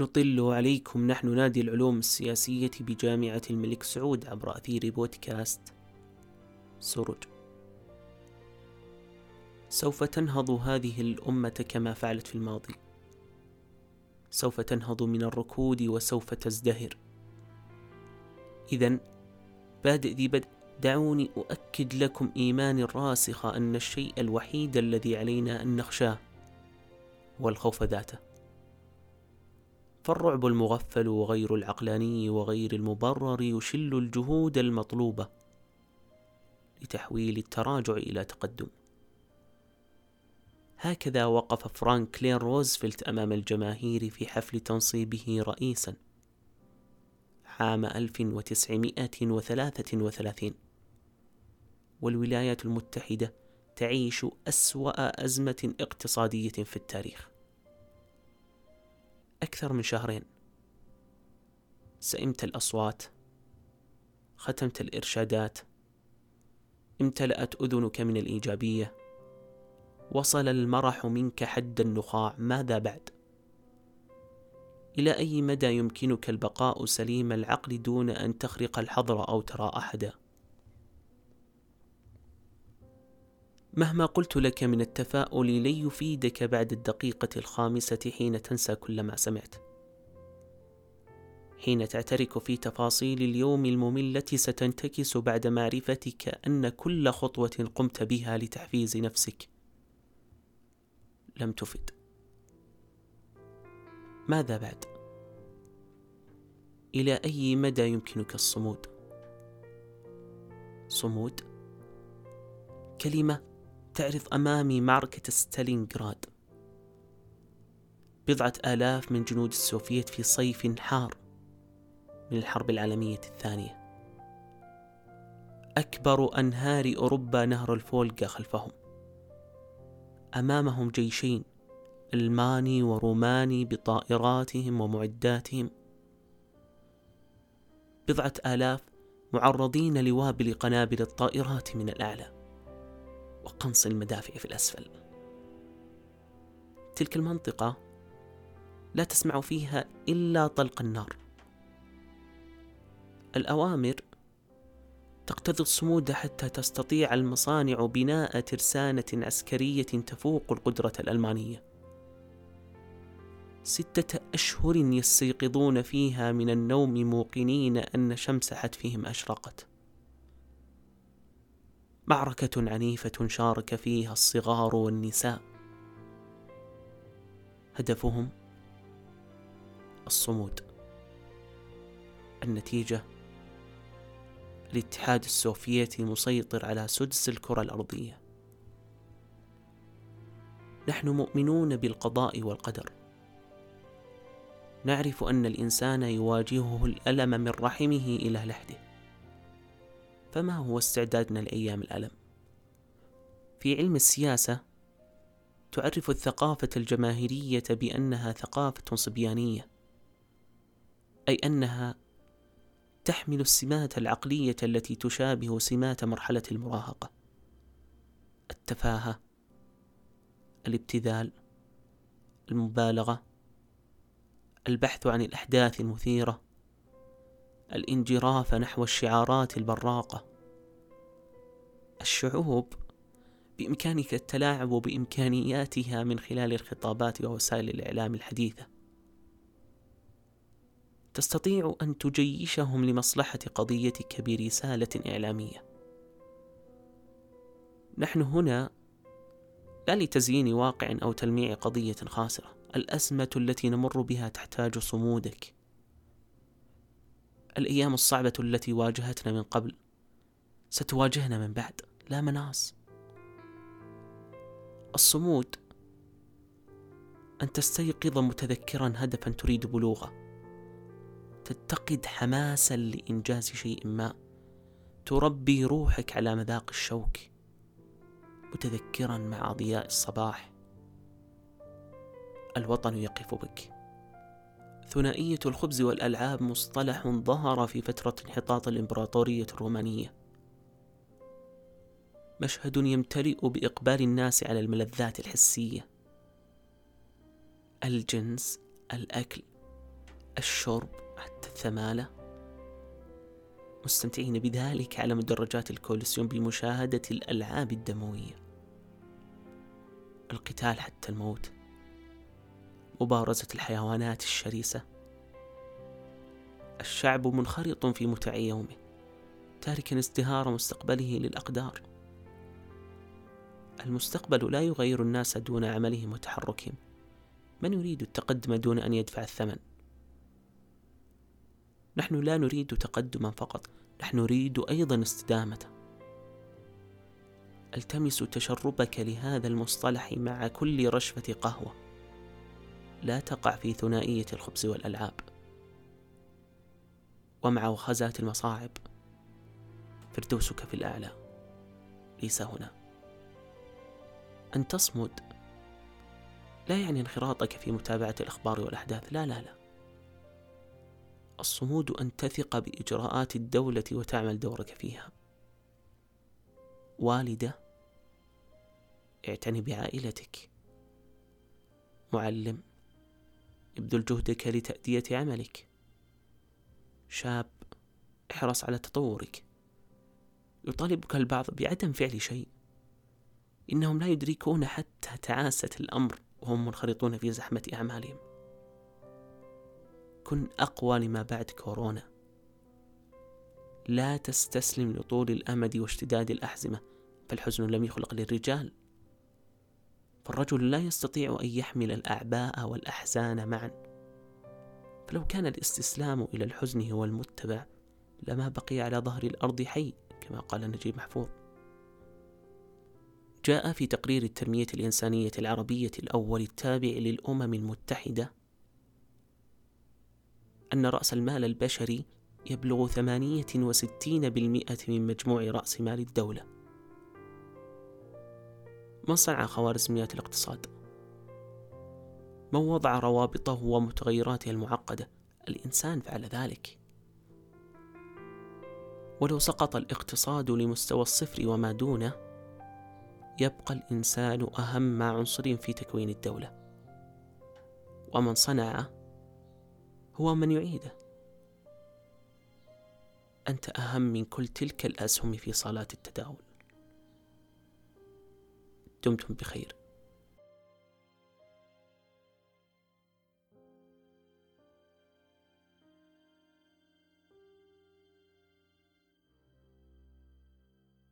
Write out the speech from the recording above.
نطل عليكم نحن نادي العلوم السياسية بجامعة الملك سعود عبر أثير بودكاست سرج. سوف تنهض هذه الأمة كما فعلت في الماضي. سوف تنهض من الركود وسوف تزدهر. إذا بادئ ذي بدء. دعوني أؤكد لكم إيماني الراسخ أن الشيء الوحيد الذي علينا أن نخشاه هو الخوف ذاته. فالرعب المغفل وغير العقلاني وغير المبرر يشل الجهود المطلوبة لتحويل التراجع إلى تقدم. هكذا وقف فرانكلين روزفلت أمام الجماهير في حفل تنصيبه رئيسا عام 1933 والولايات المتحدة تعيش أسوأ أزمة اقتصادية في التاريخ. أكثر من شهرين. سئمت الأصوات ختمت الإرشادات امتلأت أذنك من الإيجابية وصل المرح منك حد النخاع ماذا بعد؟ إلى أي مدى يمكنك البقاء سليم العقل دون أن تخرق الحظر أو ترى أحدا؟ مهما قلت لك من التفاؤل لن يفيدك بعد الدقيقة الخامسة حين تنسى كل ما سمعت. حين تعترك في تفاصيل اليوم المملة ستنتكس بعد معرفتك أن كل خطوة قمت بها لتحفيز نفسك. لم تفد. ماذا بعد؟ إلى أي مدى يمكنك الصمود؟ صمود؟ كلمة تعرض أمامي معركة ستالينغراد. بضعة آلاف من جنود السوفيت في صيف حار من الحرب العالمية الثانية. أكبر أنهار أوروبا نهر الفولغا خلفهم. أمامهم جيشين ألماني وروماني بطائراتهم ومعداتهم. بضعة آلاف معرضين لوابل قنابل الطائرات من الأعلى. وقنص المدافع في الأسفل تلك المنطقة لا تسمع فيها إلا طلق النار الأوامر تقتضي الصمود حتى تستطيع المصانع بناء ترسانة عسكرية تفوق القدرة الألمانية. ستة أشهر يستيقظون فيها من النوم موقنين أن شمس حتفهم أشرقت. معركة عنيفة شارك فيها الصغار والنساء. هدفهم الصمود. النتيجة الاتحاد السوفيتي مسيطر على سدس الكرة الأرضية. نحن مؤمنون بالقضاء والقدر. نعرف أن الإنسان يواجهه الألم من رحمه إلى لحده. فما هو استعدادنا لأيام الألم؟ في علم السياسة تعرف الثقافة الجماهيرية بأنها ثقافة صبيانية، أي أنها تحمل السمات العقلية التي تشابه سمات مرحلة المراهقة التفاهة الابتذال المبالغة البحث عن الأحداث المثيرة الانجراف نحو الشعارات البراقة. الشعوب بإمكانك التلاعب بإمكانياتها من خلال الخطابات ووسائل الإعلام الحديثة. تستطيع أن تجيشهم لمصلحة قضيتك برساله إعلامية. نحن هنا لا لتزيين واقع أو تلميع قضية خاسرة. الأزمة التي نمر بها تحتاج صمودك. الأيام الصعبة التي واجهتنا من قبل ستواجهنا من بعد لا مناص. الصمود أن تستيقظ متذكرا هدفا تريد بلوغه. تتقد حماسا لإنجاز شيء ما. تربي روحك على مذاق الشوك متذكرا مع ضياء الصباح. الوطن يقف بك. ثنائية الخبز والألعاب مصطلح ظهر في فترة انحطاط الإمبراطورية الرومانية. مشهد يمتلئ بإقبال الناس على الملذات الحسية. الجنس الأكل الشرب حتى الثمالة. مستمتعين بذلك على مدرجات الكوليسيوم بمشاهدة الألعاب الدموية. القتال حتى الموت. مبارزة الحيوانات الشرسة. الشعب منخرط في متع يومه تاركا ازدهار مستقبله للأقدار. المستقبل لا يغير الناس دون عملهم وتحركهم. من يريد التقدم دون أن يدفع الثمن؟ نحن لا نريد تقدما فقط نحن نريد أيضا استدامة ألتمس تشربك لهذا المصطلح مع كل رشفة قهوة. لا تقع في ثنائية الخبز والألعاب. ومع وخزات المصاعب فردوسك في الأعلى. ليس هنا. أن تصمد لا يعني انخراطك في متابعة الأخبار والأحداث. لا لا لا. الصمود أن تثق بإجراءات الدولة وتعمل دورك فيها. والدة اعتني بعائلتك. معلم ابذل جهدك لتأدية عملك. شاب احرص على تطورك. يطالبك البعض بعدم فعل شيء. إنهم لا يدركون حتى تعاسة الأمر وهم منخرطون في زحمة أعمالهم. كن أقوى لما بعد كورونا. لا تستسلم لطول الأمد واشتداد الأحزمة فالحزن لم يخلق للرجال. فالرجل لا يستطيع أن يحمل الأعباء والأحزان معا. فلو كان الاستسلام إلى الحزن هو المتبع لما بقي على ظهر الأرض حي كما قال نجيب محفوظ. جاء في تقرير التنمية الإنسانية العربية الأول التابع للأمم المتحدة أن رأس المال البشري يبلغ ثمانية وستين بالمئة من مجموع رأس مال الدولة. من صنع خوارزميات الاقتصاد. من وضع روابطه ومتغيراته المعقدة؟ الإنسان فعل ذلك. ولو سقط الاقتصاد لمستوى الصفر وما دونه يبقى الإنسان أهم عنصر في تكوين الدولة. ومن صنع هو من يعيده. أنت أهم من كل تلك الأسهم في صالات التداول. دمتم بخير.